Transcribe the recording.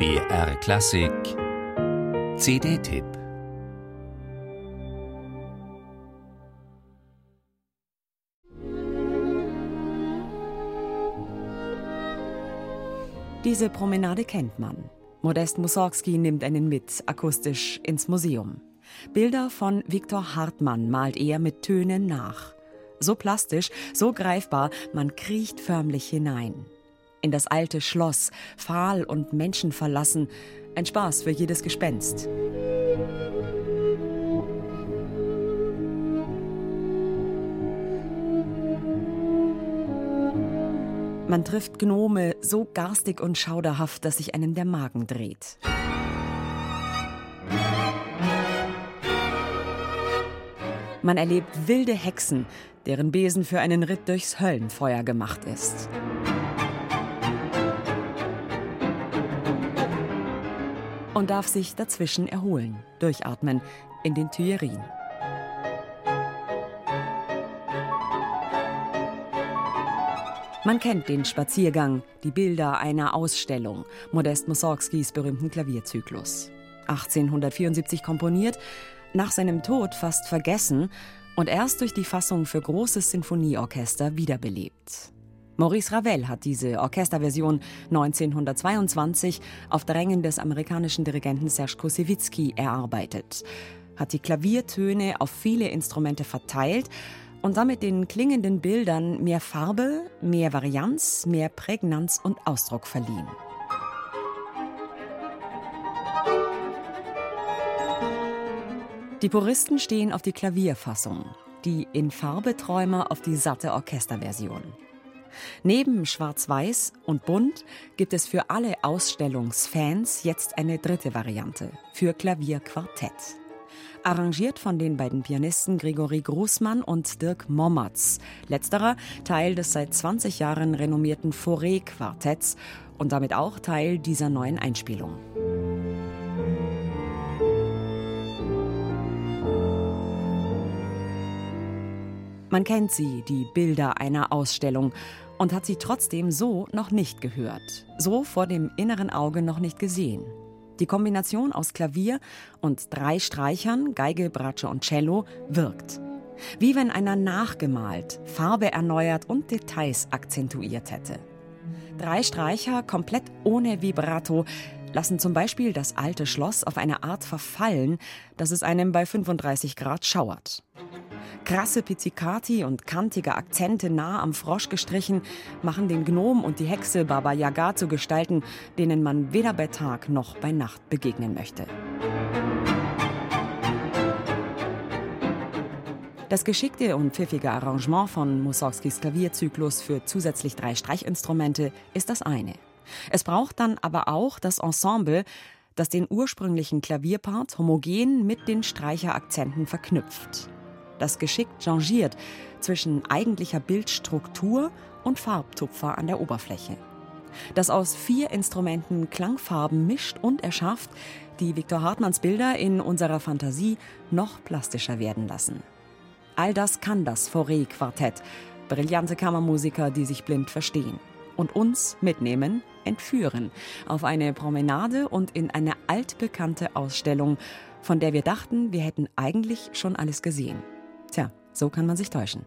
BR Klassik CD-Tipp Diese Promenade kennt man. Modest Mussorgsky nimmt einen mit, akustisch, ins Museum. Bilder von Viktor Hartmann malt er mit Tönen nach. So plastisch, so greifbar, man kriecht förmlich hinein. In das alte Schloss, fahl und menschenverlassen, ein Spaß für jedes Gespenst. Man trifft Gnome so garstig und schauderhaft, dass sich einem der Magen dreht. Man erlebt wilde Hexen, deren Besen für einen Ritt durchs Höllenfeuer gemacht ist. Und darf sich dazwischen erholen, durchatmen in den Tuillerien. Man kennt den Spaziergang, die Bilder einer Ausstellung, Modest Mussorgskis berühmten Klavierzyklus. 1874 komponiert, nach seinem Tod fast vergessen und erst durch die Fassung für großes Sinfonieorchester wiederbelebt. Maurice Ravel hat diese Orchesterversion 1922 auf Drängen des amerikanischen Dirigenten Serge Kosewitzki erarbeitet, hat die Klaviertöne auf viele Instrumente verteilt und damit den klingenden Bildern mehr Farbe, mehr Varianz, mehr Prägnanz und Ausdruck verliehen. Die Puristen stehen auf die Klavierfassung, die in Farbeträumer auf die satte Orchesterversion. Neben Schwarz-Weiß und Bunt gibt es für alle Ausstellungsfans jetzt eine dritte Variante für Klavierquartett. Arrangiert von den beiden Pianisten Grigori Großmann und Dirk Mommertz. Letzterer Teil des seit 20 Jahren renommierten Fauré-Quartetts und damit auch Teil dieser neuen Einspielung. Man kennt sie, die Bilder einer Ausstellung, und hat sie trotzdem so noch nicht gehört, so vor dem inneren Auge noch nicht gesehen. Die Kombination aus Klavier und drei Streichern, Geige, Bratsche und Cello, wirkt. Wie wenn einer nachgemalt, Farbe erneuert und Details akzentuiert hätte. Drei Streicher komplett ohne Vibrato lassen zum Beispiel das alte Schloss auf eine Art verfallen, dass es einem bei 35 Grad schauert. Krasse Pizzicati und kantige Akzente nah am Frosch gestrichen machen den Gnom und die Hexe Baba Yaga zu Gestalten, denen man weder bei Tag noch bei Nacht begegnen möchte. Das geschickte und pfiffige Arrangement von Mussorgskis Klavierzyklus für zusätzlich drei Streichinstrumente ist das eine. Es braucht dann aber auch das Ensemble, das den ursprünglichen Klavierpart homogen mit den Streicherakzenten verknüpft das geschickt changiert zwischen eigentlicher Bildstruktur und Farbtupfer an der Oberfläche. Das aus vier Instrumenten Klangfarben mischt und erschafft, die Viktor Hartmanns Bilder in unserer Fantasie noch plastischer werden lassen. All das kann das Fauré-Quartett, brillante Kammermusiker, die sich blind verstehen und uns mitnehmen, entführen auf eine Promenade und in eine altbekannte Ausstellung, von der wir dachten, wir hätten eigentlich schon alles gesehen. Tja, so kann man sich täuschen.